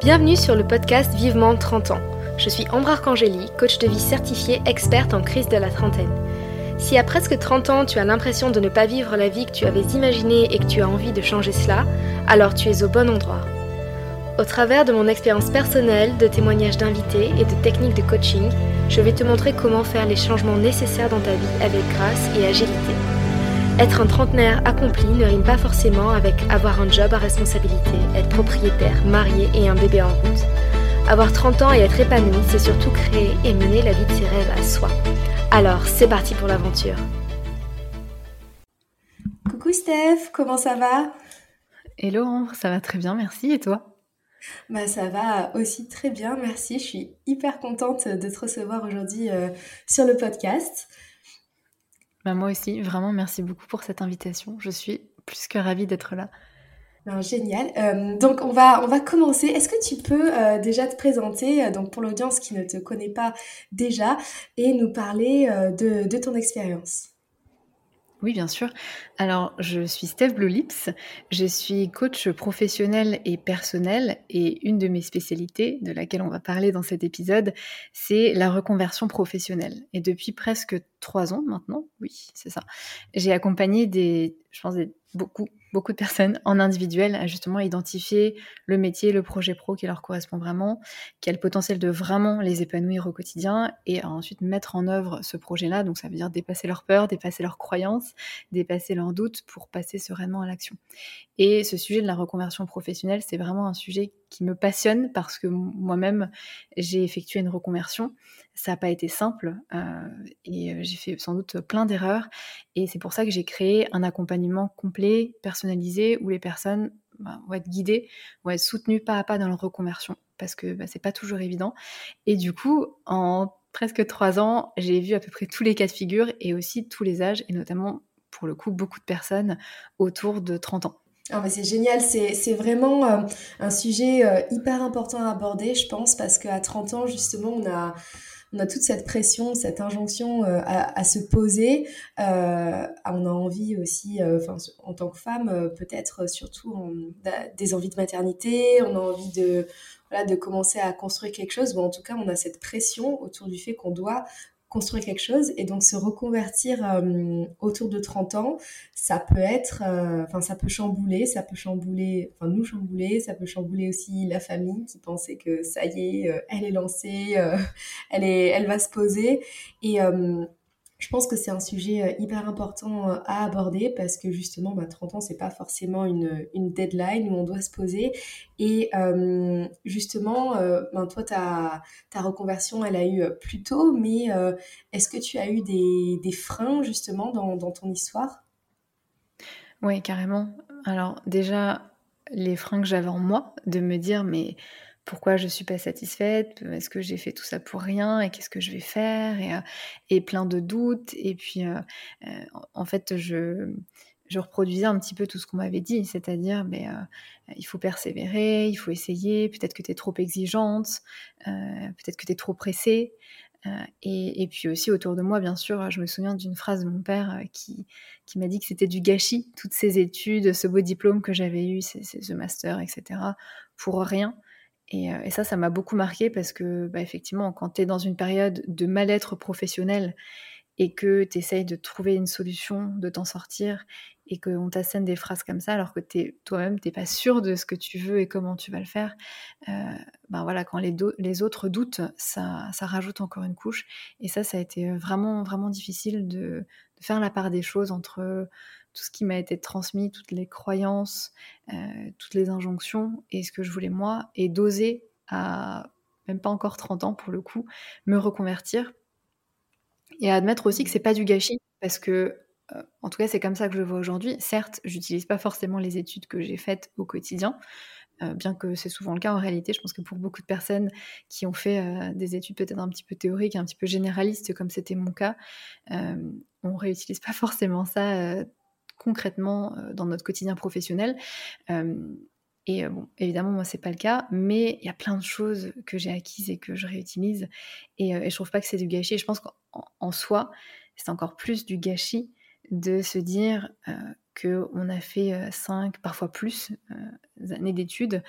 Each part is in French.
Bienvenue sur le podcast Vivement 30 ans. Je suis Ambre Arcangeli, coach de vie certifiée experte en crise de la trentaine. Si à presque 30 ans tu as l'impression de ne pas vivre la vie que tu avais imaginée et que tu as envie de changer cela, alors tu es au bon endroit. Au travers de mon expérience personnelle, de témoignages d'invités et de techniques de coaching, je vais te montrer comment faire les changements nécessaires dans ta vie avec grâce et agilité. Être un trentenaire accompli ne rime pas forcément avec avoir un job à responsabilité, être propriétaire, marié et un bébé en route. Avoir 30 ans et être épanoui, c'est surtout créer et mener la vie de ses rêves à soi. Alors, c'est parti pour l'aventure. Coucou Steph, comment ça va? Hello Ambre, ça va très bien, merci. Et toi? Bah, ça va aussi très bien, merci. Je suis hyper contente de te recevoir aujourd'hui euh, sur le podcast. Bah, moi aussi, vraiment, merci beaucoup pour cette invitation. Je suis plus que ravie d'être là. génial. Euh, donc on va, on va commencer. Est-ce que tu peux euh, déjà te présenter, euh, donc pour l'audience qui ne te connaît pas déjà, et nous parler de, de ton expérience? Oui, bien sûr. Alors, je suis Steph Lips. Je suis coach professionnel et personnel et une de mes spécialités, de laquelle on va parler dans cet épisode, c'est la reconversion professionnelle. Et depuis presque trois ans maintenant, oui, c'est ça, j'ai accompagné des, je pense, beaucoup, beaucoup de personnes en individuel à justement identifier le métier, le projet pro qui leur correspond vraiment, qui a le potentiel de vraiment les épanouir au quotidien et ensuite mettre en œuvre ce projet-là. Donc ça veut dire dépasser leurs peurs, dépasser leurs croyances, dépasser leurs doutes pour passer sereinement à l'action. Et ce sujet de la reconversion professionnelle, c'est vraiment un sujet qui me passionne parce que moi-même, j'ai effectué une reconversion. Ça n'a pas été simple euh, et euh, j'ai fait sans doute plein d'erreurs. Et c'est pour ça que j'ai créé un accompagnement complet, personnalisé, où les personnes bah, vont être guidées, vont être soutenues pas à pas dans leur reconversion parce que bah, c'est pas toujours évident. Et du coup, en presque trois ans, j'ai vu à peu près tous les cas de figure et aussi tous les âges et notamment pour le coup beaucoup de personnes autour de 30 ans. Ah c'est génial, c'est vraiment euh, un sujet euh, hyper important à aborder, je pense, parce qu'à 30 ans, justement, on a, on a toute cette pression, cette injonction euh, à, à, se poser. on a envie aussi, enfin, en tant que femme, peut-être surtout des envies de maternité, on a envie de, voilà, de commencer à construire quelque chose, ou en tout cas, on a cette pression autour du fait qu'on doit construire quelque chose. Et donc se reconvertir euh, autour de 30 ans, ça peut être, euh, enfin ça peut chambouler, ça peut chambouler, enfin nous chambouler, ça peut chambouler aussi la famille qui pensait que ça y est, euh, elle est lancée, elle est, elle va se poser. Et je pense que c'est un sujet euh, hyper important euh, à aborder parce que justement, bah, 30 ans, c'est pas forcément une, une, deadline où on doit se poser. Et euh, justement, ben, toi, ta, ta reconversion, elle a eu plus tôt, mais est-ce que tu as eu des, des freins justement dans, dans ton histoire? Oui, carrément. Alors déjà, les freins que j'avais en moi, de me dire, mais pourquoi je suis pas satisfaite, est-ce que j'ai fait tout ça pour rien et qu'est-ce que je vais faire et, euh, plein de doutes et puis euh, euh, en fait je reproduisais un petit peu tout ce qu'on m'avait dit, c'est-à-dire ben, il faut persévérer, il faut essayer, peut-être que tu es trop exigeante, peut-être que tu es trop pressée. Et, puis aussi autour de moi, bien sûr, je me souviens d'une phrase de mon père qui m'a dit que c'était du gâchis, toutes ces études, ce beau diplôme que j'avais eu, ce master, etc., pour rien. Euh, et, ça, ça m'a beaucoup marqué parce que, bah, effectivement, quand tu es dans une période de mal-être professionnel et que tu essayes de trouver une solution, de t'en sortir, et qu'on t'assène des phrases comme ça, alors que toi-même, tu n'es pas sûr de ce que tu veux et comment tu vas le faire, euh, ben voilà, quand les, autres doutent, ça, ça, rajoute encore une couche. Et ça, ça a été vraiment, vraiment difficile de faire la part des choses entre tout ce qui m'a été transmis, toutes les croyances, euh, toutes les injonctions et ce que je voulais moi, et d'oser à même pas encore 30 ans pour le coup, me reconvertir et admettre aussi que c'est pas du gâchis parce que euh, en tout cas, c'est comme ça que je le vois aujourd'hui. Certes, j'utilise pas forcément les études que j'ai faites au quotidien, euh, bien que c'est souvent le cas en réalité. Je pense que pour beaucoup de personnes qui ont fait des études peut-être un petit peu théoriques, un petit peu généralistes, comme c'était mon cas, on réutilise pas forcément ça concrètement euh, dans notre quotidien professionnel. Et euh, bon, évidemment, moi, c'est pas le cas, mais il y a plein de choses que j'ai acquises et que je réutilise. Et, euh, et je trouve pas que c'est du gâchis. je pense qu'en soi, c'est encore plus du gâchis de se dire qu'on a fait 5, parfois plus années d'études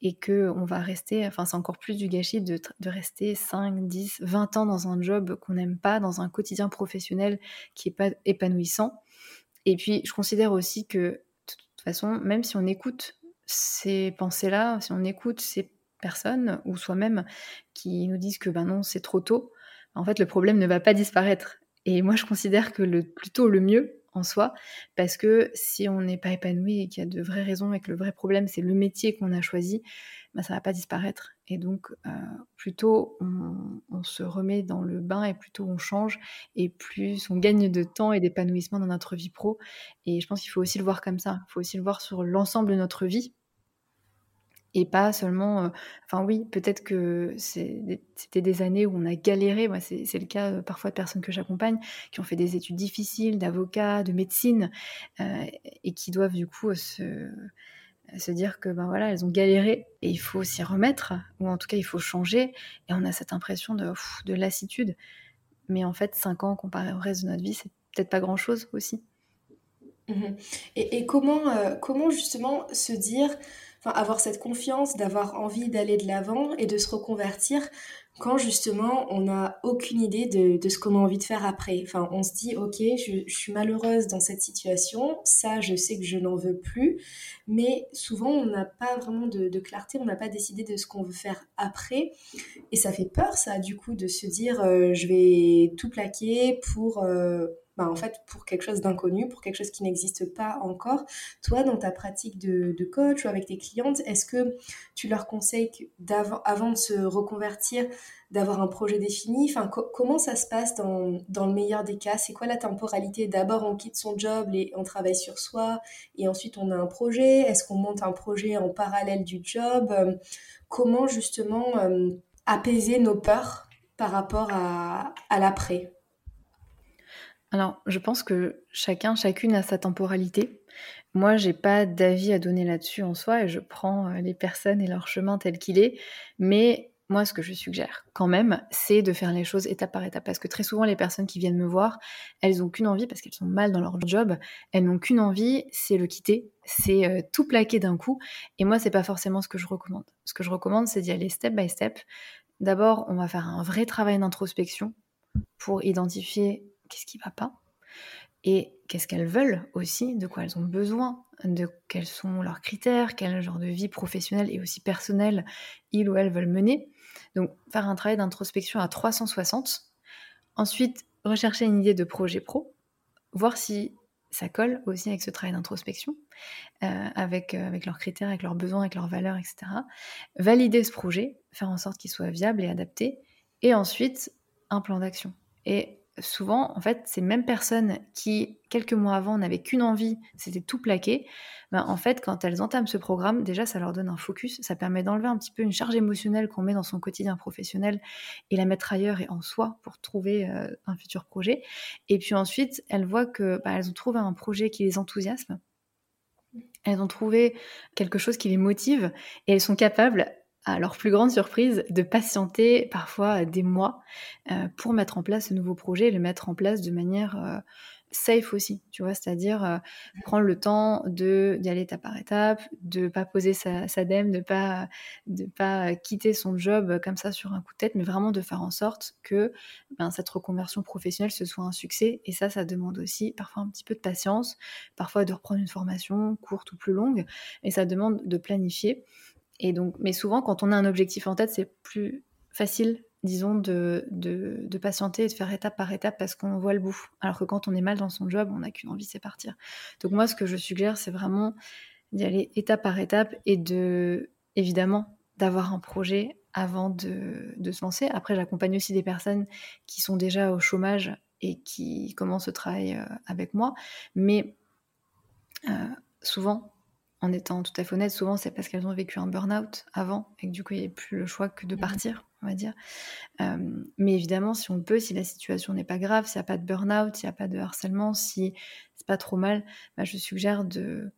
et qu'on va rester, enfin c'est encore plus du gâchis de, de, rester 5, 10, 20 ans dans un job qu'on n'aime pas, dans un quotidien professionnel qui n'est pas épanouissant. Et puis je considère aussi que de toute façon, même si on écoute ces pensées-là, si on écoute ces personnes ou soi-même qui nous disent que ben non, c'est trop tôt, en fait le problème ne va pas disparaître. Et moi je considère que le plutôt le mieux, en soi, parce que si on n'est pas épanoui et qu'il y a de vraies raisons et que le vrai problème c'est le métier qu'on a choisi, bah, ça va pas disparaître. Et donc, euh, plutôt on, se remet dans le bain et plutôt on change et plus on gagne de temps et d'épanouissement dans notre vie pro. Et je pense qu'il faut aussi le voir comme ça. Il faut aussi le voir sur l'ensemble de notre vie et pas seulement. Euh, enfin, oui, peut-être que c'était des années où on a galéré. Moi, c'est le cas euh, parfois de personnes que j'accompagne qui ont fait des études difficiles, d'avocat, de médecine, euh, et qui doivent du coup se, se dire que ben voilà, elles ont galéré et il faut s'y remettre, ou en tout cas il faut changer. Et on a cette impression de, de lassitude. Mais en fait, cinq ans comparé au reste de notre vie, c'est peut-être pas grand-chose aussi. Mmh et, et, comment, comment justement se dire avoir cette confiance, d'avoir envie d'aller de l'avant et de se reconvertir quand justement on n'a aucune idée de, ce qu'on a envie de faire après. Enfin, on se dit, ok, je, suis malheureuse dans cette situation, ça, je sais que je n'en veux plus, mais souvent on n'a pas vraiment de, clarté, on n'a pas décidé de ce qu'on veut faire après, et ça fait peur, ça, du coup, de se dire, euh, je vais tout plaquer pour euh, bah, en fait, pour quelque chose d'inconnu, pour quelque chose qui n'existe pas encore. Toi, dans ta pratique de, coach ou avec tes clientes, est-ce que tu leur conseilles avant de se reconvertir, d'avoir un projet défini? Enfin, Comment ça se passe dans, dans le meilleur des cas? C'est quoi la temporalité? D'abord, on quitte son job et on travaille sur soi, et ensuite on a un projet. Est-ce qu'on monte un projet en parallèle du job? Euh, Comment justement euh, apaiser nos peurs par rapport à, à l'après? Alors, je pense que chacun, chacune a sa temporalité. Moi, j'ai pas d'avis à donner là-dessus en soi et je prends euh, les personnes et leur chemin tel qu'il est. Mais moi, ce que je suggère quand même, c'est de faire les choses étape par étape. Parce que très souvent, les personnes qui viennent me voir, elles n'ont qu'une envie, parce qu'elles sont mal dans leur job, elles n'ont qu'une envie, c'est le quitter, c'est euh, tout plaquer d'un coup. Et moi, c'est pas forcément ce que je recommande. Ce que je recommande, c'est d'y aller step by step. D'abord, on va faire un vrai travail d'introspection pour identifier qu'est-ce qui va pas et qu'est-ce qu'elles veulent aussi, de quoi elles ont besoin, de quels sont leurs critères, quel genre de vie professionnelle et aussi personnelle ils ou elles veulent mener. Donc faire un travail d'introspection à 360. Ensuite, rechercher une idée de projet pro, voir si ça colle aussi avec ce travail d'introspection, euh, avec, euh, avec leurs critères, avec leurs besoins, avec leurs valeurs, etc. Valider ce projet, faire en sorte qu'il soit viable et adapté, et ensuite un plan d'action. Et souvent, en fait, ces mêmes personnes qui, quelques mois avant, n'avaient qu'une envie, c'était tout plaqué, ben, en fait, quand elles entament ce programme, déjà, ça leur donne un focus, ça permet d'enlever un petit peu une charge émotionnelle qu'on met dans son quotidien professionnel et la mettre ailleurs et en soi pour trouver euh, un futur projet. Et puis ensuite, elles voient que ben, elles ont trouvé un projet qui les enthousiasme, elles ont trouvé quelque chose qui les motive et elles sont capables à leur plus grande surprise, de patienter parfois des mois euh, pour mettre en place ce nouveau projet et le mettre en place de manière euh, safe aussi, tu vois, c'est-à-dire euh, prendre le temps de d'y aller étape par étape, de pas poser sa, sa dème, de pas de pas quitter son job comme ça sur un coup de tête, mais vraiment de faire en sorte que ben, cette reconversion professionnelle ce soit un succès. Et ça, ça demande aussi parfois un petit peu de patience, parfois de reprendre une formation courte ou plus longue, et ça demande de planifier donc, mais souvent, quand on a un objectif en tête, c'est plus facile, disons, de, de, patienter et de faire étape par étape parce qu'on voit le bout. Alors que quand on est mal dans son job, on n'a qu'une envie, c'est partir. Donc moi, ce que je suggère, c'est vraiment d'y aller étape par étape et de, évidemment, d'avoir un projet avant de, de se lancer. Après, j'accompagne aussi des personnes qui sont déjà au chômage et qui commencent le travail euh, avec moi. Mais euh, souvent, en étant tout à fait honnête, souvent c'est parce qu'elles ont vécu un burn-out avant et que du coup il n'y a plus le choix que de mmh. partir, on va dire. mais évidemment, si on peut, si la situation n'est pas grave, s'il n'y a pas de burn-out, s'il n'y a pas de harcèlement, si c'est pas trop mal, bah, je suggère de,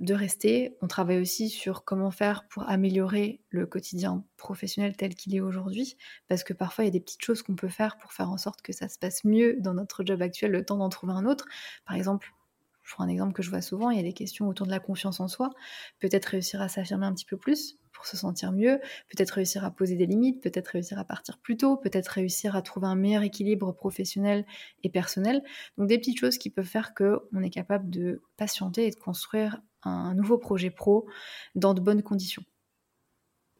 de rester. On travaille aussi sur comment faire pour améliorer le quotidien professionnel tel qu'il est aujourd'hui, parce que parfois il y a des petites choses qu'on peut faire pour faire en sorte que ça se passe mieux dans notre job actuel, le temps d'en trouver un autre. Par exemple, je prends un exemple que je vois souvent, il y a des questions autour de la confiance en soi, peut-être réussir à s'affirmer un petit peu plus pour se sentir mieux, peut-être réussir à poser des limites, peut-être réussir à partir plus tôt, peut-être réussir à trouver un meilleur équilibre professionnel et personnel. Donc des petites choses qui peuvent faire qu'on est capable de patienter et de construire un nouveau projet pro dans de bonnes conditions.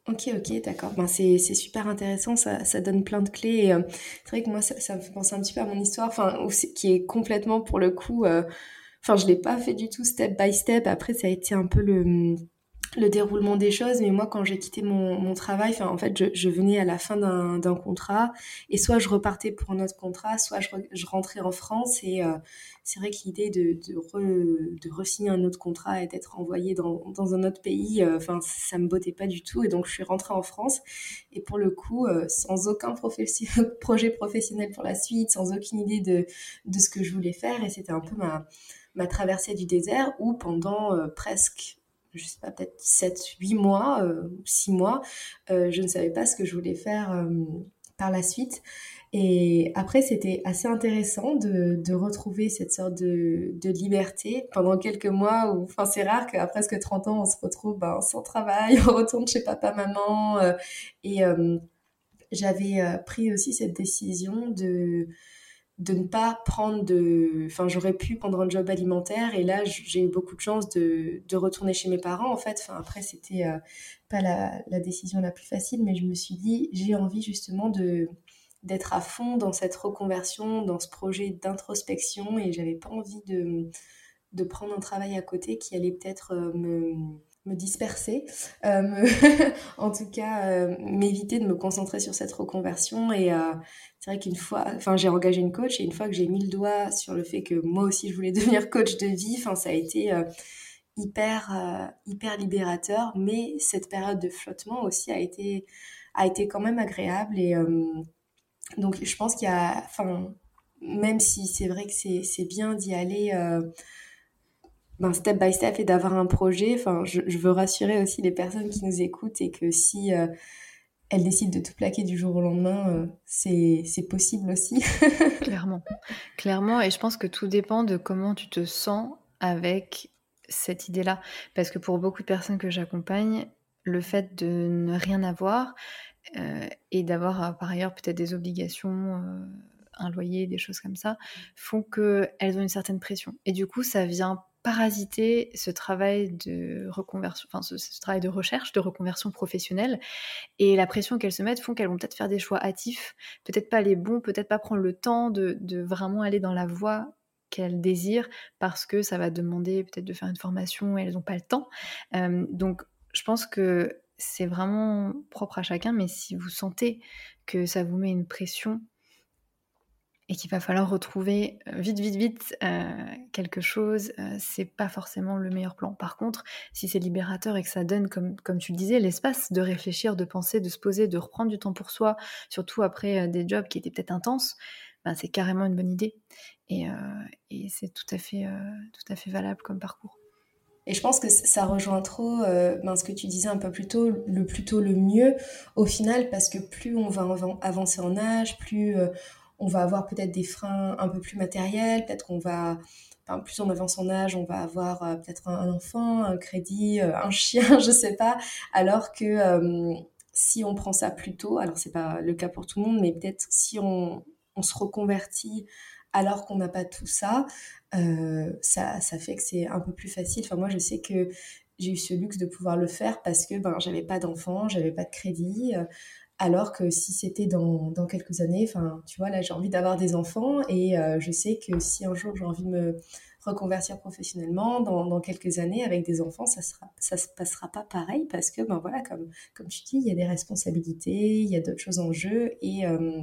Ok, ok, d'accord. Ben, c'est, super intéressant, ça, donne plein de clés. Euh, c'est vrai que moi, ça, ça, me fait penser un petit peu à mon histoire, enfin, qui est complètement pour le coup... Euh, enfin, je l'ai pas fait du tout step by step. Après, ça a été un peu le le déroulement des choses, mais moi quand j'ai quitté mon, mon travail, en fait je, je, venais à la fin d'un contrat. Et soit je repartais pour un autre contrat, soit je, je rentrais en France. Et euh, c'est vrai que l'idée de, de, re, de re-signer un autre contrat et d'être envoyé dans, dans, un autre pays, euh, enfin ça me bottait pas du tout. Et donc je suis rentrée en France. Et pour le coup euh, sans aucun projet professionnel pour la suite, sans aucune idée de, de ce que je voulais faire. Et c'était un peu ma, ma traversée du désert où pendant presque je sais pas, peut-être 7, 8 mois, euh, 6 mois, euh, je ne savais pas ce que je voulais faire euh, par la suite. Et après, c'était assez intéressant de, retrouver cette sorte de, liberté pendant quelques mois où, enfin, c'est rare qu'à presque 30 ans, on se retrouve ben, sans travail, on retourne chez papa, maman. Euh, et j'avais pris aussi cette décision de, de ne pas prendre de... Enfin, j'aurais pu prendre un job alimentaire et là, j'ai eu beaucoup de chance de, de, retourner chez mes parents, en fait. Après, c'était euh, pas la, la, décision la plus facile, mais je me suis dit, j'ai envie justement de d'être à fond dans cette reconversion, dans ce projet d'introspection et j'avais pas envie de, de prendre un travail à côté qui allait peut-être euh, me me disperser, euh, en tout cas euh, m'éviter de me concentrer sur cette reconversion. Et euh, c'est vrai qu'une fois, enfin j'ai engagé une coach et une fois que j'ai mis le doigt sur le fait que moi aussi je voulais devenir coach de vie, enfin ça a été hyper hyper libérateur. Mais cette période de flottement aussi a été a été quand même agréable et donc je pense qu'il y a, enfin même si c'est vrai que c'est bien d'y aller ben, step by step et d'avoir un projet. Enfin, je, veux rassurer aussi les personnes qui nous écoutent et que si euh, elles décident de tout plaquer du jour au lendemain, euh, c'est possible aussi. Clairement. Clairement. Et je pense que tout dépend de comment tu te sens avec cette idée-là. Parce que pour beaucoup de personnes que j'accompagne, le fait de ne rien avoir euh, et d'avoir par ailleurs peut-être des obligations un loyer, des choses comme ça, font qu'elles ont une certaine pression. Et du coup, ça vient parasiter ce travail de reconversion, enfin ce, travail de recherche, de reconversion professionnelle. Et la pression qu'elles se mettent font qu'elles vont peut-être faire des choix hâtifs, peut-être pas les bons, peut-être pas prendre le temps de, vraiment aller dans la voie qu'elles désirent parce que ça va demander peut-être de faire une formation et elles n'ont pas le temps. Euh, donc je pense que c'est vraiment propre à chacun, mais si vous sentez que ça vous met une pression et qu'il va falloir retrouver euh, vite, vite, vite euh, quelque chose, euh, c'est pas forcément le meilleur plan. Par contre, si c'est libérateur et que ça donne, comme, comme tu le disais, l'espace de réfléchir, de penser, de se poser, de reprendre du temps pour soi, surtout après des jobs qui étaient peut-être intenses, ben, c'est carrément une bonne idée. Et, et c'est tout, à fait, tout à fait valable comme parcours. Et je pense que ça rejoint trop ben, ce que tu disais un peu plus tôt, le plus tôt le mieux au final, parce que plus on va avancer en âge, plus on va avoir peut-être des freins un peu plus matériels, peut-être qu'on va, enfin, plus on avance en âge, on va avoir euh, peut-être un, enfant, un crédit, euh, un chien, je sais pas, alors que euh, si on prend ça plus tôt, alors c'est pas le cas pour tout le monde, mais peut-être si on, se reconvertit alors qu'on n'a pas tout ça, ça, ça fait que c'est un peu plus facile. Enfin, moi, je sais que j'ai eu ce luxe de pouvoir le faire parce que ben, j'avais pas d'enfant, j'avais pas de crédit. Alors que si c'était dans, quelques années, tu vois, là, j'ai envie d'avoir des enfants et euh, je sais que si un jour j'ai envie de me reconvertir professionnellement, dans, dans, quelques années, avec des enfants, ça sera, ça se passera pas pareil parce que, ben voilà, comme, comme tu dis, il y a des responsabilités, il y a d'autres choses en jeu et euh,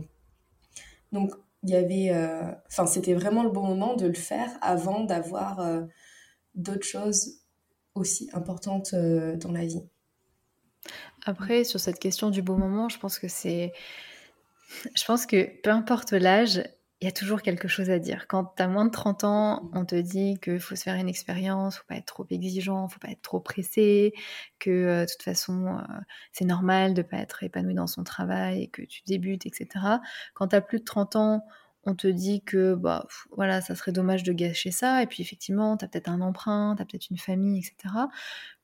donc il y avait, euh, enfin, c'était vraiment le bon moment de le faire avant d'avoir d'autres choses aussi importantes dans la vie. Après, sur cette question du beau moment, je pense que c'est. Je pense que peu importe l'âge, il y a toujours quelque chose à dire. Quand tu as moins de 30 ans, on te dit qu'il faut se faire une expérience, faut pas être trop exigeant, faut pas être trop pressé, que euh, de toute façon euh, c'est normal de pas être épanoui dans son travail, que tu débutes, etc. Quand tu as plus de 30 ans, on te dit que bah voilà, ça serait dommage de gâcher ça, et puis effectivement, tu as peut-être un emprunt, tu as peut-être une famille, etc.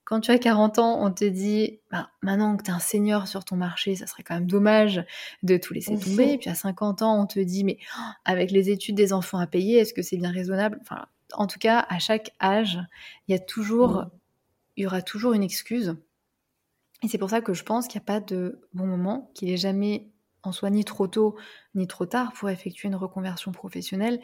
Quand tu as 40 ans, on te dit, bah, maintenant que tu es un senior sur ton marché, ça serait quand même dommage de tout laisser tomber. Et puis à 50 ans, on te dit, mais oh, avec les études des enfants à payer, est-ce que c'est bien raisonnable? Enfin, En tout cas, à chaque âge, il y a toujours, il y aura toujours une excuse. Et c'est pour ça que je pense qu'il n'y a pas de bon moment, qu'il n'est jamais en soi ni trop tôt ni trop tard pour effectuer une reconversion professionnelle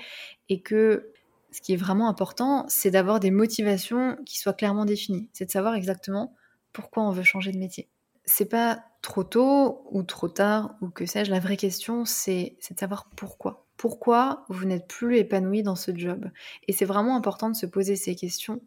et que ce qui est vraiment important, c'est d'avoir des motivations qui soient clairement définies. C'est de savoir exactement pourquoi on veut changer de métier. C'est pas trop tôt ou trop tard ou que sais-je. La vraie question, c'est de savoir pourquoi. Pourquoi vous n'êtes plus épanoui dans ce job? Et c'est vraiment important de se poser ces questions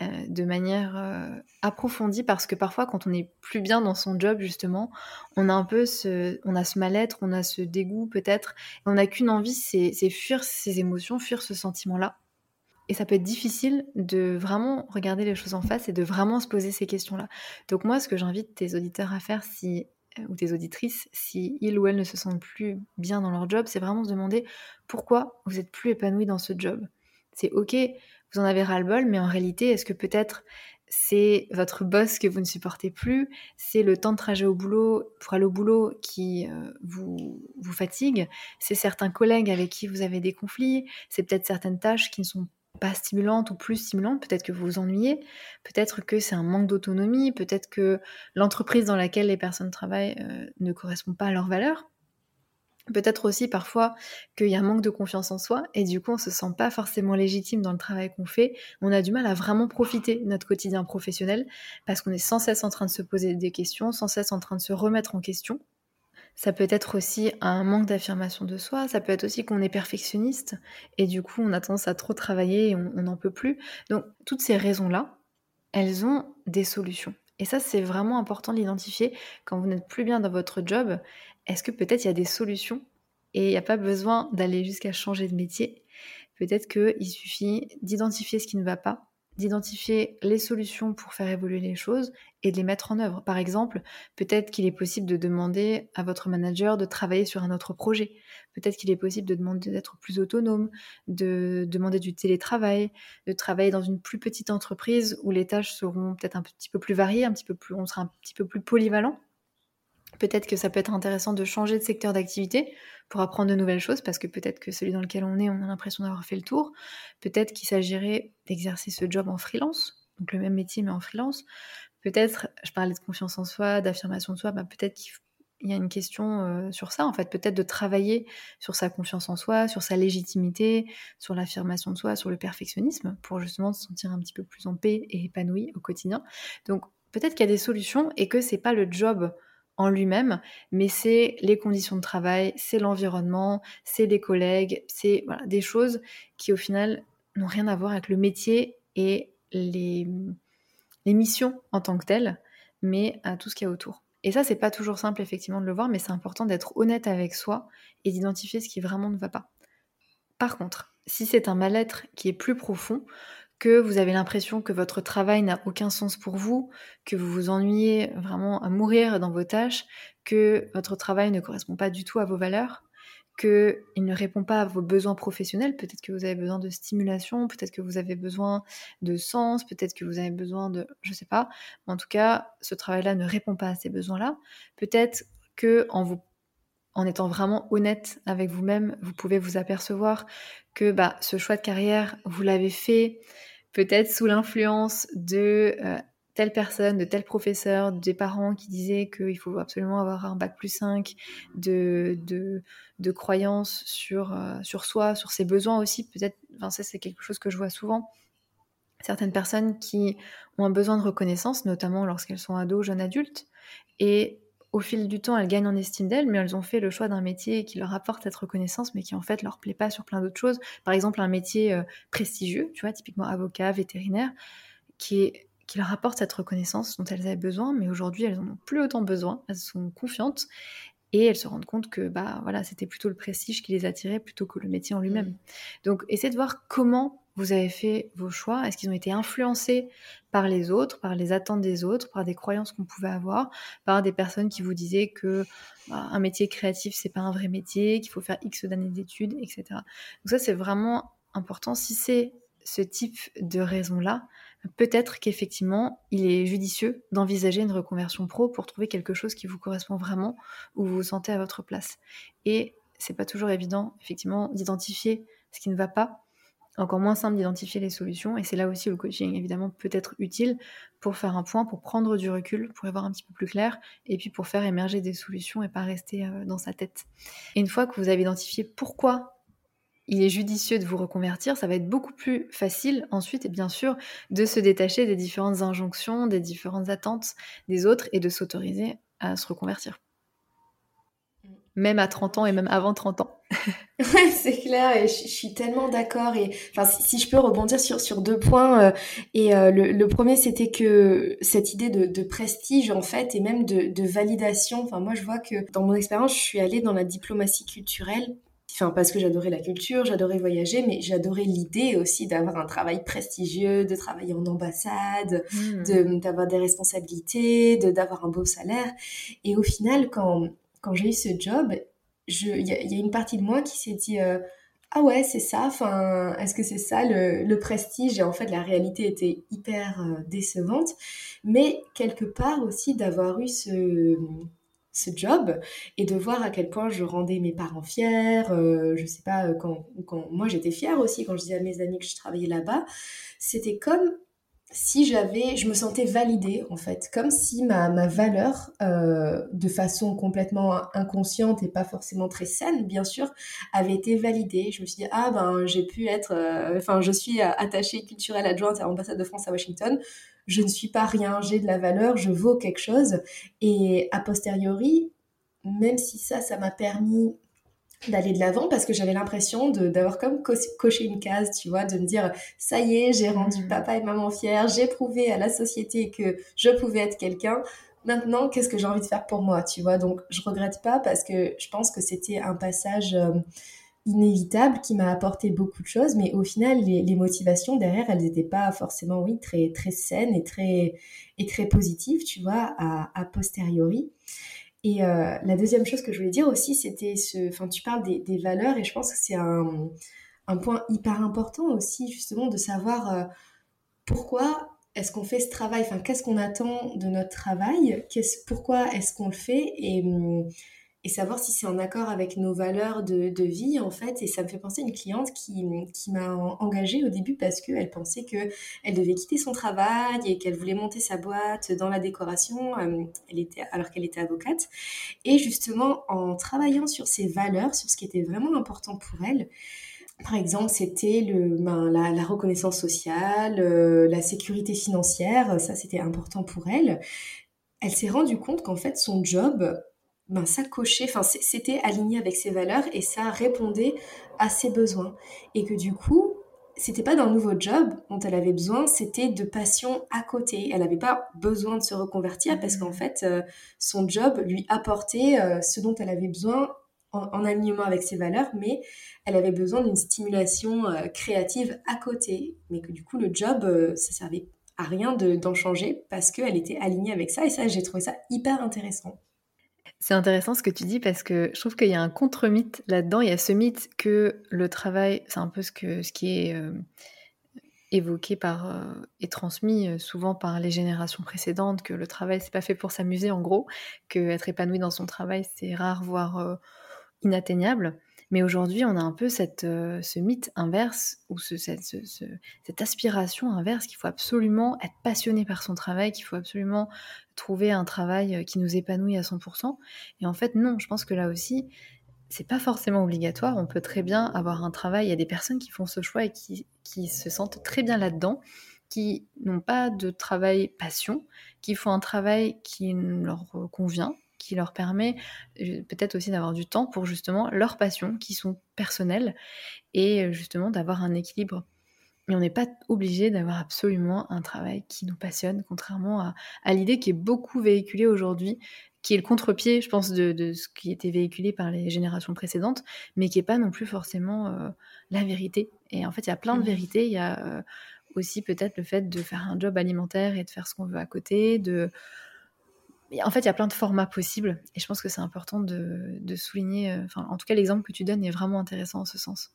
euh, de manière euh, approfondie parce que parfois, quand on n'est plus bien dans son job, justement, on a un peu ce, on a ce mal-être, on a ce dégoût peut-être, on n'a qu'une envie, c'est fuir ces émotions, fuir ce sentiment-là. Et ça peut être difficile de vraiment regarder les choses en face et de vraiment se poser ces questions-là. Donc moi, ce que j'invite tes auditeurs à faire, si euh, ou tes auditrices, si ils ou elles ne se sentent plus bien dans leur job, c'est vraiment se demander pourquoi vous êtes plus épanoui dans ce job. C'est ok, vous en avez ras-le-bol, mais en réalité, est-ce que peut-être c'est votre boss que vous ne supportez plus, c'est le temps de trajet au boulot pour aller au boulot qui euh, vous, vous fatigue, c'est certains collègues avec qui vous avez des conflits, c'est peut-être certaines tâches qui ne sont pas stimulante ou plus stimulante, peut-être que vous vous ennuyez, peut-être que c'est un manque d'autonomie, peut-être que l'entreprise dans laquelle les personnes travaillent euh, ne correspond pas à leurs valeurs. Peut-être aussi parfois qu'il y a un manque de confiance en soi et du coup on se sent pas forcément légitime dans le travail qu'on fait. On a du mal à vraiment profiter de notre quotidien professionnel parce qu'on est sans cesse en train de se poser des questions, sans cesse en train de se remettre en question. Ça peut être aussi un manque d'affirmation de soi, ça peut être aussi qu'on est perfectionniste et du coup on a tendance à trop travailler et on n'en peut plus. Donc toutes ces raisons-là, elles ont des solutions. Et ça c'est vraiment important de l'identifier quand vous n'êtes plus bien dans votre job. Est-ce que peut-être il y a des solutions et il n'y a pas besoin d'aller jusqu'à changer de métier? Peut-être qu'il suffit d'identifier ce qui ne va pas d'identifier les solutions pour faire évoluer les choses et de les mettre en œuvre. Par exemple, peut-être qu'il est possible de demander à votre manager de travailler sur un autre projet. Peut-être qu'il est possible de demander d'être plus autonome, de demander du télétravail, de travailler dans une plus petite entreprise où les tâches seront peut-être un petit peu plus variées, un petit peu plus, on sera un petit peu plus polyvalent. Peut-être que ça peut être intéressant de changer de secteur d'activité pour apprendre de nouvelles choses, parce que peut-être que celui dans lequel on est, on a l'impression d'avoir fait le tour. Peut-être qu'il s'agirait d'exercer ce job en freelance, donc le même métier mais en freelance. Peut-être, je parlais de confiance en soi, d'affirmation de soi, bah peut-être qu'il y a une question euh, sur ça, en fait, peut-être de travailler sur sa confiance en soi, sur sa légitimité, sur l'affirmation de soi, sur le perfectionnisme, pour justement se sentir un petit peu plus en paix et épanoui au quotidien. Donc peut-être qu'il y a des solutions et que c'est pas le job en lui-même, mais c'est les conditions de travail, c'est l'environnement, c'est les collègues, c'est des choses qui au final n'ont rien à voir avec le métier et les, les missions en tant que telles, mais à tout ce qu'il y a autour. Et ça, c'est pas toujours simple effectivement de le voir, mais c'est important d'être honnête avec soi et d'identifier ce qui vraiment ne va pas. Par contre, si c'est un mal-être qui est plus profond, que vous avez l'impression que votre travail n'a aucun sens pour vous, que vous vous ennuyez vraiment à mourir dans vos tâches, que votre travail ne correspond pas du tout à vos valeurs, qu'il ne répond pas à vos besoins professionnels, peut-être que vous avez besoin de stimulation, peut-être que vous avez besoin de sens, peut-être que vous avez besoin de... je sais pas, en tout cas, ce travail-là ne répond pas à ces besoins-là. Peut-être que en vous en étant vraiment honnête avec vous-même, vous pouvez vous apercevoir que bah, ce choix de carrière, vous l'avez fait peut-être sous l'influence de euh, telle personne, de tel professeur, des parents qui disaient qu'il faut absolument avoir un bac plus 5, de, de, de croyances sur, euh, sur soi, sur ses besoins aussi. Peut-être, enfin, ça c'est quelque chose que je vois souvent. Certaines personnes qui ont un besoin de reconnaissance, notamment lorsqu'elles sont ados, jeunes adultes, et au fil du temps, elles gagnent en estime d'elles, mais elles ont fait le choix d'un métier qui leur apporte cette reconnaissance, mais qui en fait leur plaît pas sur plein d'autres choses. Par exemple, un métier euh, prestigieux, tu vois, typiquement avocat, vétérinaire, qui, qui leur apporte cette reconnaissance dont elles avaient besoin, mais aujourd'hui elles en ont plus autant besoin, elles sont confiantes, et elles se rendent compte que bah voilà c'était plutôt le prestige qui les attirait plutôt que le métier en lui-même. Mmh. Donc essayez de voir comment vous avez fait vos choix? Est-ce qu'ils ont été influencés par les autres, par les attentes des autres, par des croyances qu'on pouvait avoir, par des personnes qui vous disaient que bah, un métier créatif c'est pas un vrai métier, qu'il faut faire X d'années d'études, etc. Donc ça c'est vraiment important. Si c'est ce type de raison-là, peut-être qu'effectivement, il est judicieux d'envisager une reconversion pro pour trouver quelque chose qui vous correspond vraiment, où vous vous sentez à votre place. Et c'est pas toujours évident, effectivement, d'identifier ce qui ne va pas. Encore moins simple d'identifier les solutions. Et c'est là aussi où le coaching, évidemment, peut être utile pour faire un point, pour prendre du recul, pour y voir un petit peu plus clair, et puis pour faire émerger des solutions et pas rester euh, dans sa tête. Une fois que vous avez identifié pourquoi il est judicieux de vous reconvertir, ça va être beaucoup plus facile ensuite, et bien sûr, de se détacher des différentes injonctions, des différentes attentes des autres et de s'autoriser à se reconvertir. Même à 30 ans et même avant 30 ans. c'est clair, et je, suis tellement d'accord. Et enfin, si, je peux rebondir sur, sur deux points, euh, et euh, le, premier c'était que cette idée de, prestige en fait, et même de, de validation. Enfin, moi je vois que dans mon expérience, je suis allée dans la diplomatie culturelle Enfin, parce que j'adorais la culture, j'adorais voyager, mais j'adorais l'idée aussi d'avoir un travail prestigieux, de travailler en ambassade, mmh. d'avoir des responsabilités, de d'avoir un beau salaire. Et au final, quand, quand j'ai eu ce job, il y, a une partie de moi qui s'est dit euh, ah ouais c'est ça. Est-ce que c'est ça le, prestige? Et en fait, la réalité était hyper euh, décevante. Mais quelque part aussi d'avoir eu ce ce job et de voir à quel point je rendais mes parents fiers. Euh, je sais pas, quand, quand moi j'étais fière aussi quand je disais à mes amis que je travaillais là-bas. C'était comme si j'avais, je me sentais validée en fait, comme si ma, ma valeur, euh, de façon complètement inconsciente et pas forcément très saine, bien sûr, avait été validée. Je me suis dit ah ben j'ai pu être, enfin je suis attachée culturelle adjointe à l'ambassade de France à Washington je ne suis pas rien, j'ai de la valeur, je vaux quelque chose. Et a posteriori, même si ça, ça m'a permis d'aller de l'avant parce que j'avais l'impression d'avoir comme coché une case, tu vois, de me dire ça y est, j'ai rendu mmh. papa et maman fiers, j'ai prouvé à la société que je pouvais être quelqu'un. Maintenant, qu'est-ce que j'ai envie de faire pour moi, tu vois? Donc, je regrette pas parce que je pense que c'était un passage euh, inévitable qui m'a apporté beaucoup de choses, mais au final, les, motivations derrière, elles n'étaient pas forcément, oui, très, très saines et très, et très positives, tu vois, à, posteriori. Et euh, la deuxième chose que je voulais dire aussi, c'était ce. Enfin, tu parles des, valeurs et je pense que c'est un, un, point hyper important aussi, justement, de savoir euh, pourquoi est-ce qu'on fait ce travail, enfin, qu'est-ce qu'on attend de notre travail, pourquoi est-ce qu'on le fait? Et hum, et savoir si c'est en accord avec nos valeurs de, de, vie en fait. Et ça me fait penser à une cliente qui, qui m'a engagée au début parce qu'elle pensait que elle devait quitter son travail et qu'elle voulait monter sa boîte dans la décoration. Euh, elle était alors qu'elle était avocate. Et justement en travaillant sur ses valeurs sur ce qui était vraiment important pour elle par exemple, c'était ben, la, la, reconnaissance sociale, euh, la sécurité financière, ça c'était important pour elle. Elle s'est rendue compte qu'en fait son job, ben, ça cochait, enfin c'était aligné avec ses valeurs et ça répondait à ses besoins. Et que du coup, c'était pas d'un nouveau job dont elle avait besoin, c'était de passion à côté. Elle n'avait pas besoin de se reconvertir parce qu'en mmh. fait, euh, son job lui apportait euh, ce dont elle avait besoin en, alignement avec ses valeurs, mais elle avait besoin d'une stimulation euh, créative à côté. Mais que du coup, le job, ça servait à rien d'en changer parce qu'elle était alignée avec ça. Et ça, j'ai trouvé ça hyper intéressant. C'est intéressant ce que tu dis parce que je trouve qu'il y a un contre-mythe là-dedans. Il y a ce mythe que le travail, c'est un peu ce, qui est euh, évoqué par, euh, et transmis euh, souvent par les générations précédentes, que le travail, c'est pas fait pour s'amuser en gros, que être épanoui dans son travail, c'est rare, voire inatteignable. Mais aujourd'hui, on a un peu euh, ce mythe inverse, ou ce, cette, aspiration inverse qu'il faut absolument être passionné par son travail, qu'il faut absolument trouver un travail euh, qui nous épanouit à 100%. Et en fait, non, je pense que là aussi, c'est pas forcément obligatoire. On peut très bien avoir un travail. Il y a des personnes qui font ce choix et qui se sentent très bien là-dedans, qui n'ont pas de travail passion, qui font un travail qui leur convient, qui leur permet euh, peut-être aussi d'avoir du temps pour justement leurs passions qui sont personnelles et euh, justement d'avoir un équilibre. Mais on n'est pas obligé d'avoir absolument un travail qui nous passionne, contrairement à, l'idée qui est beaucoup véhiculée aujourd'hui qui est le contre-pied, je pense, de, ce qui était véhiculé par les générations précédentes, mais qui n'est pas non plus forcément euh, la vérité. Et en fait, il y a plein de mmh. vérités. Il y a euh, aussi peut-être le fait de faire un job alimentaire et de faire ce qu'on veut à côté. De... En fait, il y a plein de formats possibles. Et je pense que c'est important de, souligner. Euh, enfin, en tout cas, l'exemple que tu donnes est vraiment intéressant en ce sens.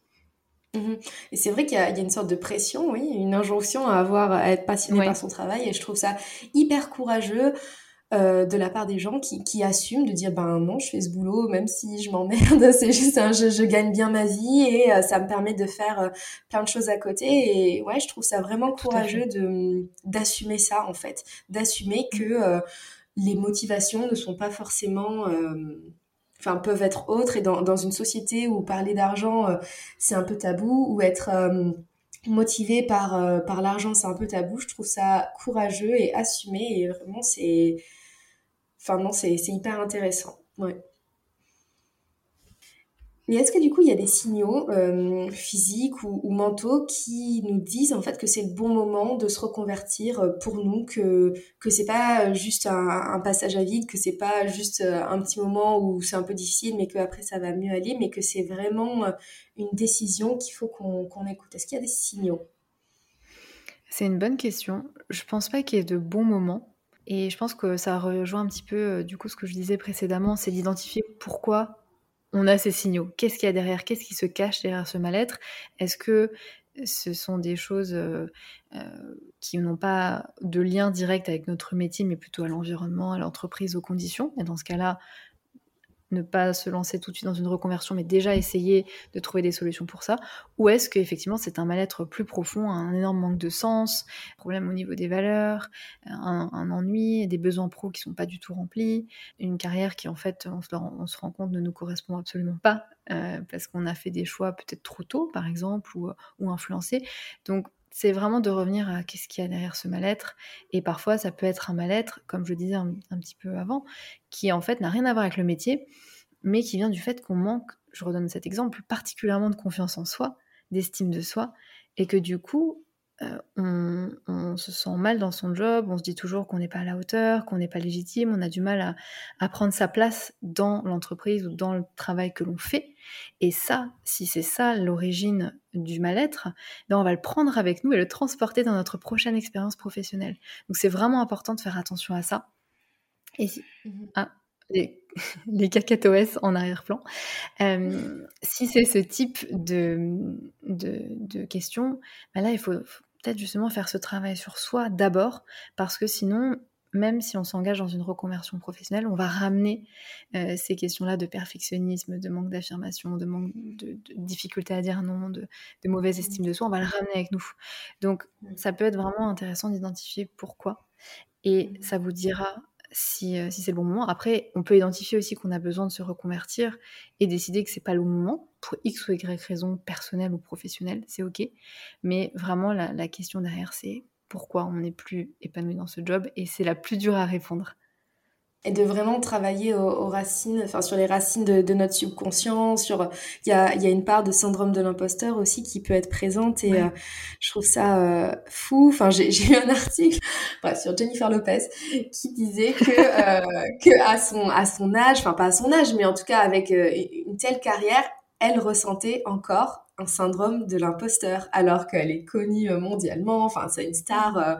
Mmh et c'est vrai qu'il y, a une sorte de pression, oui, une injonction à avoir, à être passionné par son travail. Et je trouve ça hyper courageux euh, de la part des gens qui, qui, assument de dire ben non je fais ce boulot même si je m'emmerde c'est juste un je, je, gagne bien ma vie et euh, ça me permet de faire euh, plein de choses à côté et ouais je trouve ça vraiment courageux de d'assumer ça en fait d'assumer que mm. Les motivations ne sont pas forcément enfin peuvent être autres et dans, une société où parler d'argent c'est un peu tabou ou être motivé par, par l'argent, c'est un peu tabou. Je trouve ça courageux et assumé. Et vraiment, c'est, Enfin, non, c'est hyper intéressant. Ouais. Et est-ce que du coup, il y a des signaux euh, physiques ou, mentaux qui nous disent en fait que c'est le bon moment de se reconvertir euh, pour nous, que que c'est pas juste un, passage à vide, que c'est pas juste euh, un petit moment où c'est un peu difficile, mais qu'après ça va mieux aller, mais que c'est vraiment une décision qu'il faut qu'on écoute? Est-ce qu'il y a des signaux? C'est une bonne question. Je pense pas qu'il y ait de bons moments. Et je pense que ça rejoint un petit peu euh, du coup ce que je disais précédemment, c'est d'identifier pourquoi on a ces signaux. Qu'est-ce qu'il y a derrière? Qu'est-ce qui se cache derrière ce mal-être? Est-ce que ce sont des choses euh, euh, qui n'ont pas de lien direct avec notre métier, mais plutôt à l'environnement, à l'entreprise, aux conditions? Et dans ce cas-là, ne pas se lancer tout de suite dans une reconversion, mais déjà essayer de trouver des solutions pour ça Ou est-ce qu'effectivement c'est un mal-être plus profond, un énorme manque de sens, problème au niveau des valeurs, un, ennui, des besoins pro qui sont pas du tout remplis, une carrière qui en fait on se, rend compte ne nous correspond absolument pas euh, parce qu'on a fait des choix peut-être trop tôt par exemple ou, ou influencés. Donc c'est vraiment de revenir à qu'est-ce qu'il y a derrière ce mal-être. Et parfois, ça peut être un mal-être, comme je le disais un, petit peu avant, qui en fait n'a rien à voir avec le métier, mais qui vient du fait qu'on manque, je redonne cet exemple, particulièrement de confiance en soi, d'estime de soi, et que du coup, euh, on, se sent mal dans son job, on se dit toujours qu'on n'est pas à la hauteur, qu'on n'est pas légitime, on a du mal à, prendre sa place dans l'entreprise ou dans le travail que l'on fait. Et ça, si c'est ça l'origine du mal-être, ben on va le prendre avec nous et le transporter dans notre prochaine expérience professionnelle. Donc c'est vraiment important de faire attention à ça. Et si... Mmh ah, les, les cacatoès en arrière-plan. Euh, si c'est ce type de, de, questions, ben là, il faut, peut-être justement faire ce travail sur soi d'abord, parce que sinon, même si on s'engage dans une reconversion professionnelle, on va ramener euh, ces questions-là de perfectionnisme, de manque d'affirmation, de manque de, difficulté à dire non, de, mauvaise estime de soi, on va le ramener avec nous. Donc ça peut être vraiment intéressant d'identifier pourquoi. Et ça vous dira euh, si, c'est le bon moment. Après, on peut identifier aussi qu'on a besoin de se reconvertir et décider que c'est pas le moment pour X ou Y raison personnelle ou professionnelle, c'est ok. Mais vraiment, la question derrière, c'est pourquoi on n'est plus épanoui dans ce job et c'est la plus dure à répondre et de vraiment travailler aux, racines, enfin sur les racines de, notre subconscient, sur il y a, y a, une part de syndrome de l'imposteur aussi qui peut être présente et euh, je trouve ça euh, fou. Enfin j'ai lu un article bref, sur Jennifer Lopez qui disait que euh, que à son à son âge, enfin pas à son âge, mais en tout cas avec une telle carrière, elle ressentait encore syndrome de l'imposteur alors qu'elle est connue mondialement, enfin c'est une star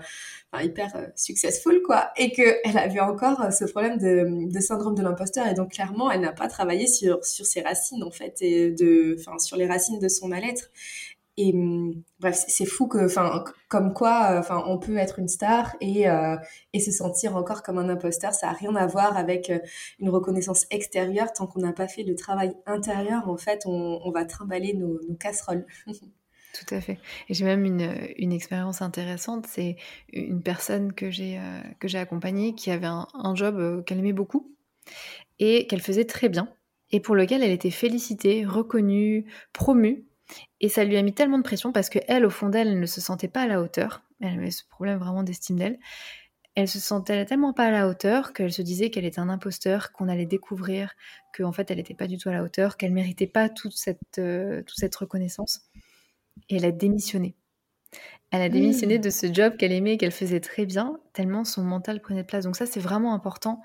hyper euh, successful quoi. Et que elle avait encore euh, ce problème de, de syndrome de l'imposteur et donc clairement elle n'a pas travaillé sur sur ses racines en fait et de enfin sur les racines de son mal-être et hum, bref c'est fou que enfin comme quoi euh, enfin on peut être une star et et se sentir encore comme un imposteur ça a rien à voir avec une reconnaissance extérieure tant qu'on n'a pas fait le travail intérieur en fait on, va trimballer nos, casseroles Tout à fait. Et j'ai même une, une expérience intéressante. C'est une personne que j'ai euh, que j'ai accompagnée qui avait un, job euh, qu'elle aimait beaucoup et qu'elle faisait très bien et pour lequel elle était félicitée, reconnue, promue. Et ça lui a mis tellement de pression parce que elle, au fond d'elle, elle ne se sentait pas à la hauteur. Elle avait ce problème vraiment d'estime d'elle. Elle se sentait tellement pas à la hauteur qu'elle se disait qu'elle était un imposteur, qu'on allait découvrir qu'en fait elle n'était pas du tout à la hauteur, qu'elle méritait pas toute cette, euh, toute cette reconnaissance et elle a démissionné. Elle a démissionné mmh. de ce job qu'elle aimait et qu'elle faisait très bien, tellement son mental prenait de place. Donc ça, c'est vraiment important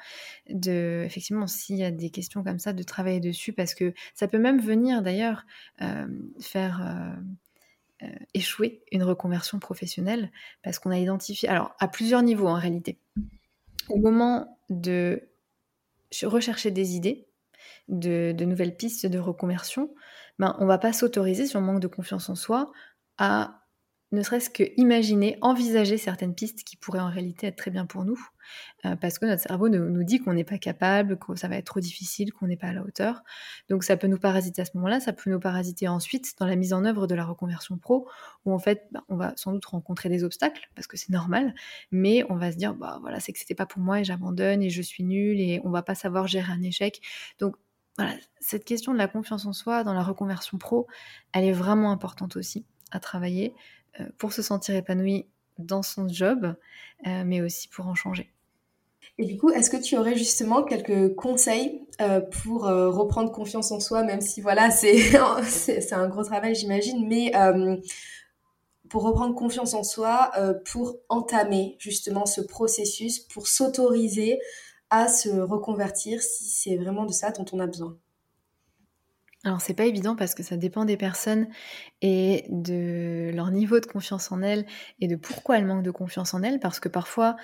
de, effectivement, s'il y a des questions comme ça, de travailler dessus, parce que ça peut même venir d'ailleurs euh, faire euh, euh, échouer une reconversion professionnelle, parce qu'on a identifié, alors à plusieurs niveaux en réalité. Au moment de rechercher des idées, de, nouvelles pistes de reconversion, ben, on va pas s'autoriser, si on manque de confiance en soi, à ne serait-ce que imaginer, envisager certaines pistes qui pourraient en réalité être très bien pour nous, euh, parce que notre cerveau nous, dit qu'on n'est pas capable, que ça va être trop difficile, qu'on n'est pas à la hauteur. Donc ça peut nous parasiter à ce moment-là, ça peut nous parasiter ensuite dans la mise en œuvre de la reconversion pro, où en fait bah, on va sans doute rencontrer des obstacles, parce que c'est normal, mais on va se dire, bah voilà, c'est que c'était pas pour moi et j'abandonne et je suis nulle et on va pas savoir gérer un échec. Donc voilà, cette question de la confiance en soi dans la reconversion pro, elle est vraiment importante aussi à travailler. Euh, pour se sentir épanoui dans son job, euh, mais aussi pour en changer. Et du coup, est-ce que tu aurais justement quelques conseils euh, pour reprendre confiance en soi, même si voilà, c'est un gros travail, j'imagine, mais pour reprendre confiance en soi, pour entamer justement ce processus, pour s'autoriser à se reconvertir si c'est vraiment de ça dont on a besoin? Alors c'est pas évident parce que ça dépend des personnes et de leur niveau de confiance en elles et de pourquoi elles manquent de confiance en elles parce que parfois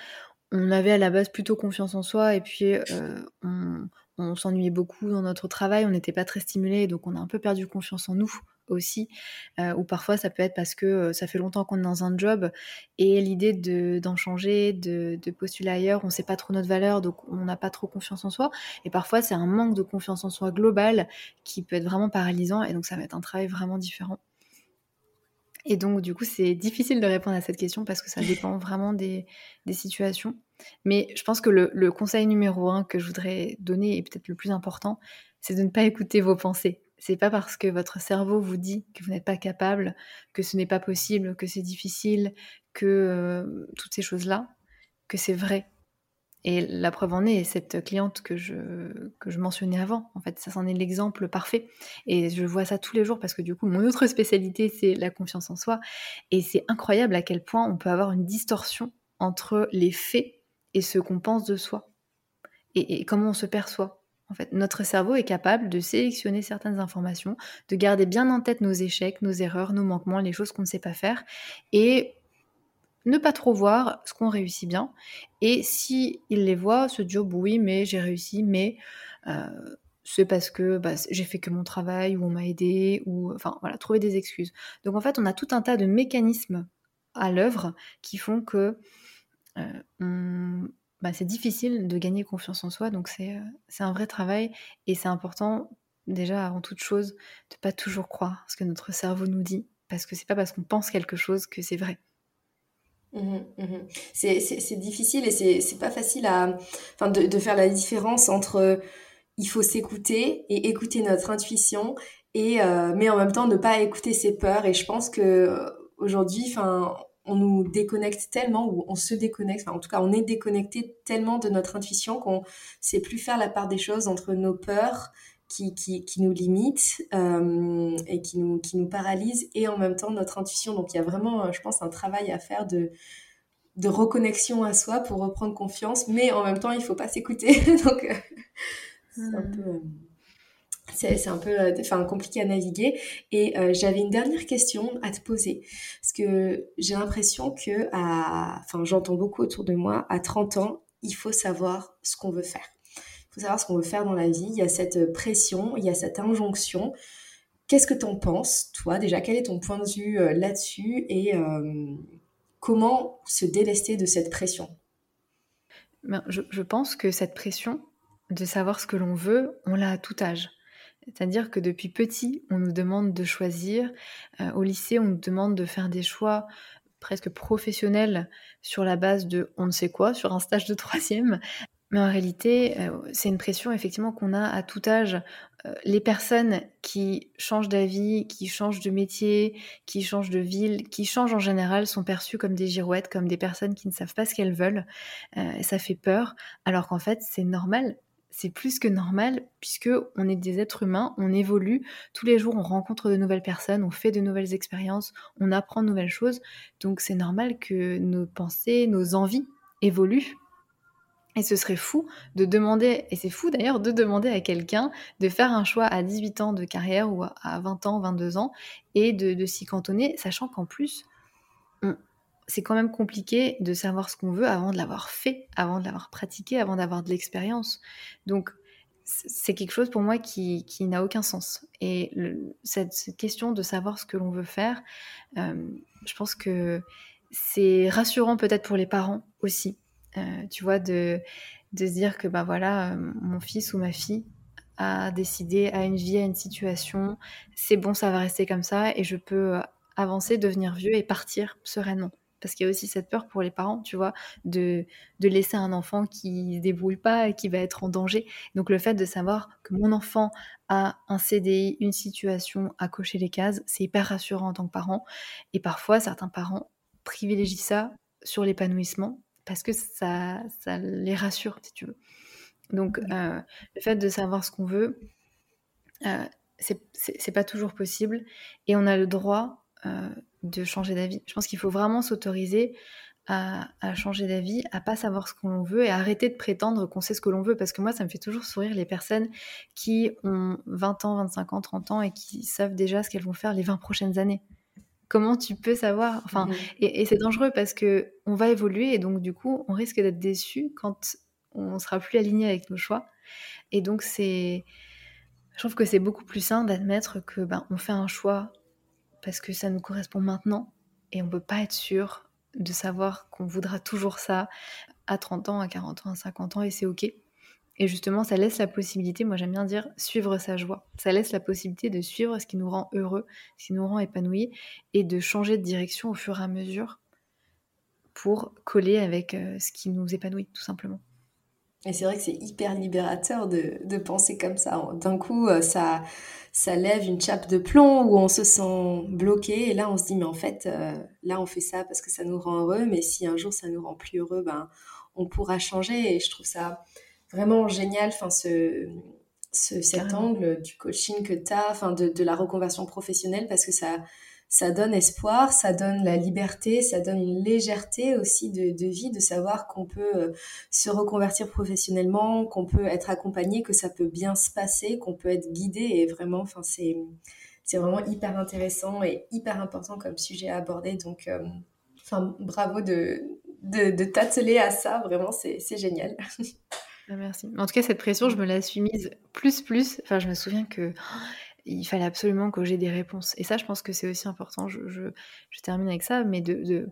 on avait à la base plutôt confiance en soi et puis euh, on, on s'ennuyait beaucoup dans notre travail, on n'était pas très stimulé, donc on a un peu perdu confiance en nous aussi. Euh, ou parfois ça peut être parce que euh, ça fait longtemps qu'on est dans un job et l'idée d'en changer, de, postuler ailleurs, on ne sait pas trop notre valeur, donc on n'a pas trop confiance en soi. Et parfois c'est un manque de confiance en soi global qui peut être vraiment paralysant et donc ça va être un travail vraiment différent. Et donc, du coup, c'est difficile de répondre à cette question parce que ça dépend vraiment des, situations. Mais je pense que le, conseil numéro un que je voudrais donner, et peut-être le plus important, c'est de ne pas écouter vos pensées. C'est pas parce que votre cerveau vous dit que vous n'êtes pas capable, que ce n'est pas possible, que c'est difficile, que euh, toutes ces choses-là, que c'est vrai. Et la preuve en est, cette cliente que je, que je mentionnais avant, en fait, ça c'en est l'exemple parfait. Et je vois ça tous les jours parce que du coup, mon autre spécialité, c'est la confiance en soi. Et c'est incroyable à quel point on peut avoir une distorsion entre les faits et ce qu'on pense de soi. Et, comment on se perçoit. En fait, notre cerveau est capable de sélectionner certaines informations, de garder bien en tête nos échecs, nos erreurs, nos manquements, les choses qu'on ne sait pas faire, et ne pas trop voir ce qu'on réussit bien. Et si il les voit, se dire oui, mais j'ai réussi, mais euh, c'est parce que bah, j'ai fait que mon travail ou on m'a aidé ou enfin voilà, trouver des excuses. Donc en fait, on a tout un tas de mécanismes à l'œuvre qui font que euh, bah, c'est difficile de gagner confiance en soi. Donc c'est c'est un vrai travail et c'est important déjà avant toute chose de pas toujours croire ce que notre cerveau nous dit parce que c'est pas parce qu'on pense quelque chose que c'est vrai. Mmh mmh c'est difficile et c'est pas facile à, enfin de, de, faire la différence entre il faut s'écouter et écouter notre intuition et euh, mais en même temps ne pas écouter ses peurs et je pense que euh, aujourd'hui enfin on nous déconnecte tellement ou on se déconnecte en tout cas on est déconnecté tellement de notre intuition qu'on sait plus faire la part des choses entre nos peurs qui, qui, nous limite euh, et qui nous, qui nous paralyse et en même temps notre intuition. Donc il y a vraiment, euh, je pense, un travail à faire de, de reconnexion à soi pour reprendre confiance, mais en même temps il faut pas s'écouter. Donc euh, c'est un peu... Un peu enfin, compliqué à naviguer. Et j'avais une dernière question à te poser. Que j'ai l'impression que, à, enfin, j'entends beaucoup autour de moi, à 30 ans, il faut savoir ce qu'on veut faire savoir ce qu'on veut faire dans la vie. Il y a cette pression, il y a cette injonction. Qu'est-ce que tu en penses, toi Déjà, quel est ton point de vue euh, là-dessus? Et euh, comment se délester de cette pression? Ben, je, pense que cette pression de savoir ce que l'on veut, on l'a à tout âge. C'est-à-dire que depuis petit, on nous demande de choisir. Euh, au lycée, on nous demande de faire des choix presque professionnels sur la base de on ne sait quoi, sur un stage de troisième. Mais en réalité, euh, c'est une pression effectivement qu'on a à tout âge. Euh, les personnes qui changent d'avis, qui changent de métier, qui changent de ville, qui changent en général sont perçues comme des girouettes, comme des personnes qui ne savent pas ce qu'elles veulent. Ça fait peur, alors qu'en fait c'est normal. C'est plus que normal puisque on est des êtres humains, on évolue tous les jours, on rencontre de nouvelles personnes, on fait de nouvelles expériences, on apprend de nouvelles choses. Donc c'est normal que nos pensées, nos envies évoluent. Et ce serait fou de demander, et c'est fou d'ailleurs de demander à quelqu'un de faire un choix à 18 ans de carrière ou à 20 ans, 22 ans, et de, s'y cantonner, sachant qu'en plus, c'est quand même compliqué de savoir ce qu'on veut avant de l'avoir fait, avant de l'avoir pratiqué, avant d'avoir de l'expérience. Donc, c'est quelque chose pour moi qui, n'a aucun sens. Et cette, question de savoir ce que l'on veut faire, euh, je pense que c'est rassurant peut-être pour les parents aussi. Euh, tu vois, de, se dire que bah voilà, euh, mon fils ou ma fille a décidé à une vie, à une situation, c'est bon, ça va rester comme ça et je peux avancer, devenir vieux et partir sereinement parce qu'il y a aussi cette peur pour les parents, tu vois, de, de laisser un enfant qui ne débrouille pas et qui va être en danger. Donc le fait de savoir que mon enfant a un CDI, une situation à cocher les cases, c'est hyper rassurant en tant que parent. Et parfois, certains parents privilégient ça sur l'épanouissement parce que ça, ça les rassure, si tu veux. Donc euh, le fait de savoir ce qu'on veut, euh, c'est pas toujours possible et on a le droit euh, de changer d'avis. Je pense qu'il faut vraiment s'autoriser à, changer d'avis, à pas savoir ce qu'on veut et arrêter de prétendre qu'on sait ce que l'on veut. Parce que moi, ça me fait toujours sourire les personnes qui ont 20 ans, 25 ans, 30 ans et qui savent déjà ce qu'elles vont faire les 20 prochaines années. Comment tu peux savoir? Enfin, mhm. et, c'est dangereux parce que on va évoluer et donc du coup, on risque d'être déçu quand on sera plus aligné avec nos choix. Et donc c'est, je trouve que c'est beaucoup plus sain d'admettre que ben on fait un choix parce que ça nous correspond maintenant et on peut pas être sûr de savoir qu'on voudra toujours ça à 30 ans, à 40 ans, à 50 ans et c'est ok. Et justement, ça laisse la possibilité, moi j'aime bien dire, suivre sa joie. Ça laisse la possibilité de suivre ce qui nous rend heureux, ce qui nous rend épanouis, et de changer de direction au fur et à mesure pour coller avec euh, ce qui nous épanouit, tout simplement. Et c'est vrai que c'est hyper libérateur de, de penser comme ça. D'un coup, euh, ça, ça lève une chape de plomb où on se sent bloqué. Et là, on se dit, mais en fait, euh, là, on fait ça parce que ça nous rend heureux. Mais si un jour ça nous rend plus heureux, ben, on pourra changer. Et je trouve ça vraiment génial, ce, ce cet angle du coaching que tu as, enfin, de, de la reconversion professionnelle, parce que ça ça donne espoir, ça donne la liberté, ça donne une légèreté aussi de, vie, de savoir qu'on peut euh, se reconvertir professionnellement, qu'on peut être accompagné, que ça peut bien se passer, qu'on peut être guidé et vraiment, enfin c'est c'est vraiment hyper intéressant et hyper important comme sujet à aborder. Donc, euh, enfin bravo de de, de t'atteler à ça, vraiment c'est génial. Ah, merci. En tout cas, cette pression, je me la suis mise plus plus. Enfin, je me souviens que il fallait absolument que j'ai des réponses. Et ça, je pense que c'est aussi important. Je, termine avec ça, mais de,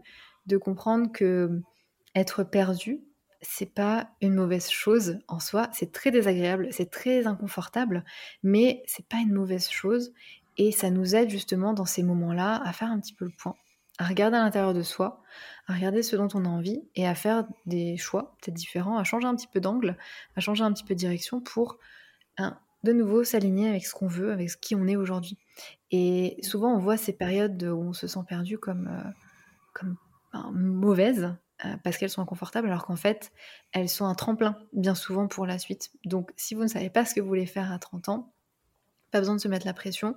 comprendre que être perdu, c'est pas une mauvaise chose en soi. C'est très désagréable, c'est très inconfortable, mais c'est pas une mauvaise chose. Et ça nous aide justement dans ces moments-là à faire un petit peu le point, à regarder à l'intérieur de soi, à regarder ce dont on a envie et à faire des choix peut-être différents, à changer un petit peu d'angle, à changer un petit peu de direction pour de nouveau s'aligner avec ce qu'on veut, avec ce qui on est aujourd'hui. Et souvent, on voit ces périodes où on se sent perdu comme, euh, comme ben, mauvaises, euh, parce qu'elles sont inconfortables, alors qu'en fait, elles sont un tremplin, bien souvent, pour la suite. Donc, si vous ne savez pas ce que vous voulez faire à 30 ans, pas besoin de se mettre la pression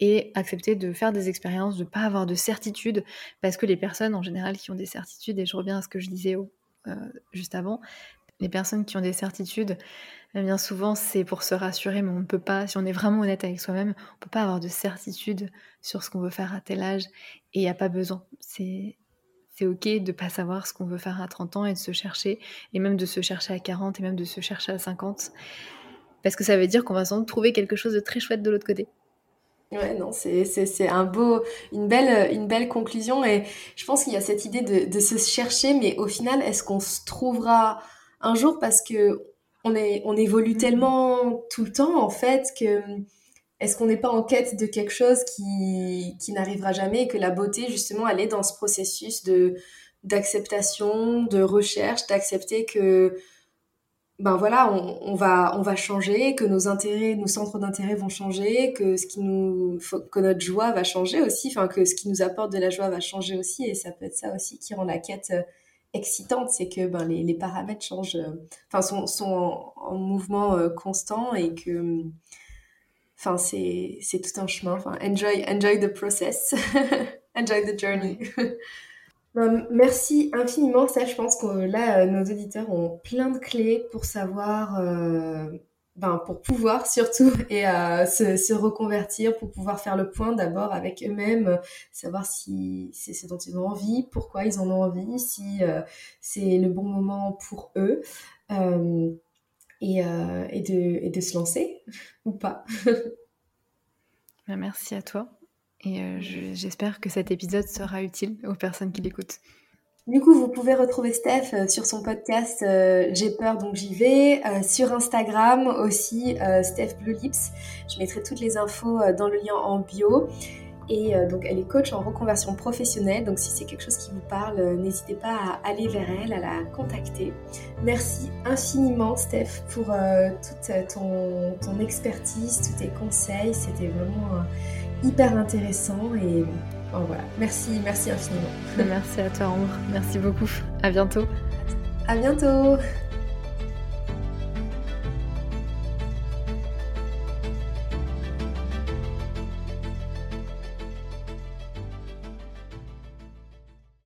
et accepter de faire des expériences, de pas avoir de certitude, parce que les personnes en général qui ont des certitudes, et je reviens à ce que je disais euh, juste avant, les personnes qui ont des certitudes, eh bien souvent c'est pour se rassurer, mais on ne peut pas, si on est vraiment honnête avec soi-même, on ne peut pas avoir de certitude sur ce qu'on veut faire à tel âge, et il n'y a pas besoin. C'est c'est ok de pas savoir ce qu'on veut faire à 30 ans et de se chercher, et même de se chercher à 40, et même de se chercher à 50, parce que ça veut dire qu'on va sans doute trouver quelque chose de très chouette de l'autre côté. Ouais, non, c'est, un beau, une belle, une belle conclusion. Et je pense qu'il y a cette idée de, de se chercher, mais au final, est-ce qu'on se trouvera un jour? Parce que on, est, on évolue tellement tout le temps, en fait, que est-ce qu'on n'est pas en quête de quelque chose qui, qui n'arrivera jamais et que la beauté, justement, elle est dans ce processus d'acceptation, de recherche, d'accepter que ben voilà, on, on, va on va changer, que nos intérêts, nos centres d'intérêt vont changer, que ce qui nous que notre joie va changer aussi, enfin que ce qui nous apporte de la joie va changer aussi et ça peut être ça aussi qui rend la quête excitante, c'est que ben, les, paramètres changent, enfin sont, sont en, mouvement constant et que enfin c'est tout un chemin. Enfin, enjoy, enjoy the process, enjoy the journey. Ben, merci infiniment. Ça, je pense que là, nos auditeurs ont plein de clés pour savoir ben, pour pouvoir surtout et euh, se, reconvertir, pour pouvoir faire le point d'abord avec eux-mêmes, savoir si c'est ce dont ils ont envie, pourquoi ils en ont envie, si euh, c'est le bon moment pour eux, euh, et, de, et, de, se lancer ou pas. Ben, merci à toi et j'espère que cet épisode sera utile aux personnes qui l'écoutent. Du coup, vous pouvez retrouver Steph euh, sur son podcast euh, J'ai peur donc j'y vais, euh, sur Instagram aussi Steph Blue Lips. Je mettrai toutes les infos dans le lien en bio. Et donc elle est coach en reconversion professionnelle, donc si c'est quelque chose qui vous parle, n'hésitez pas à aller vers elle, à la contacter. Merci infiniment Steph pour toute ton, expertise, tous tes conseils, c'était vraiment hyper intéressant et voilà. Merci, merci infiniment. Merci à toi, Ambre. Merci beaucoup. À bientôt. À bientôt.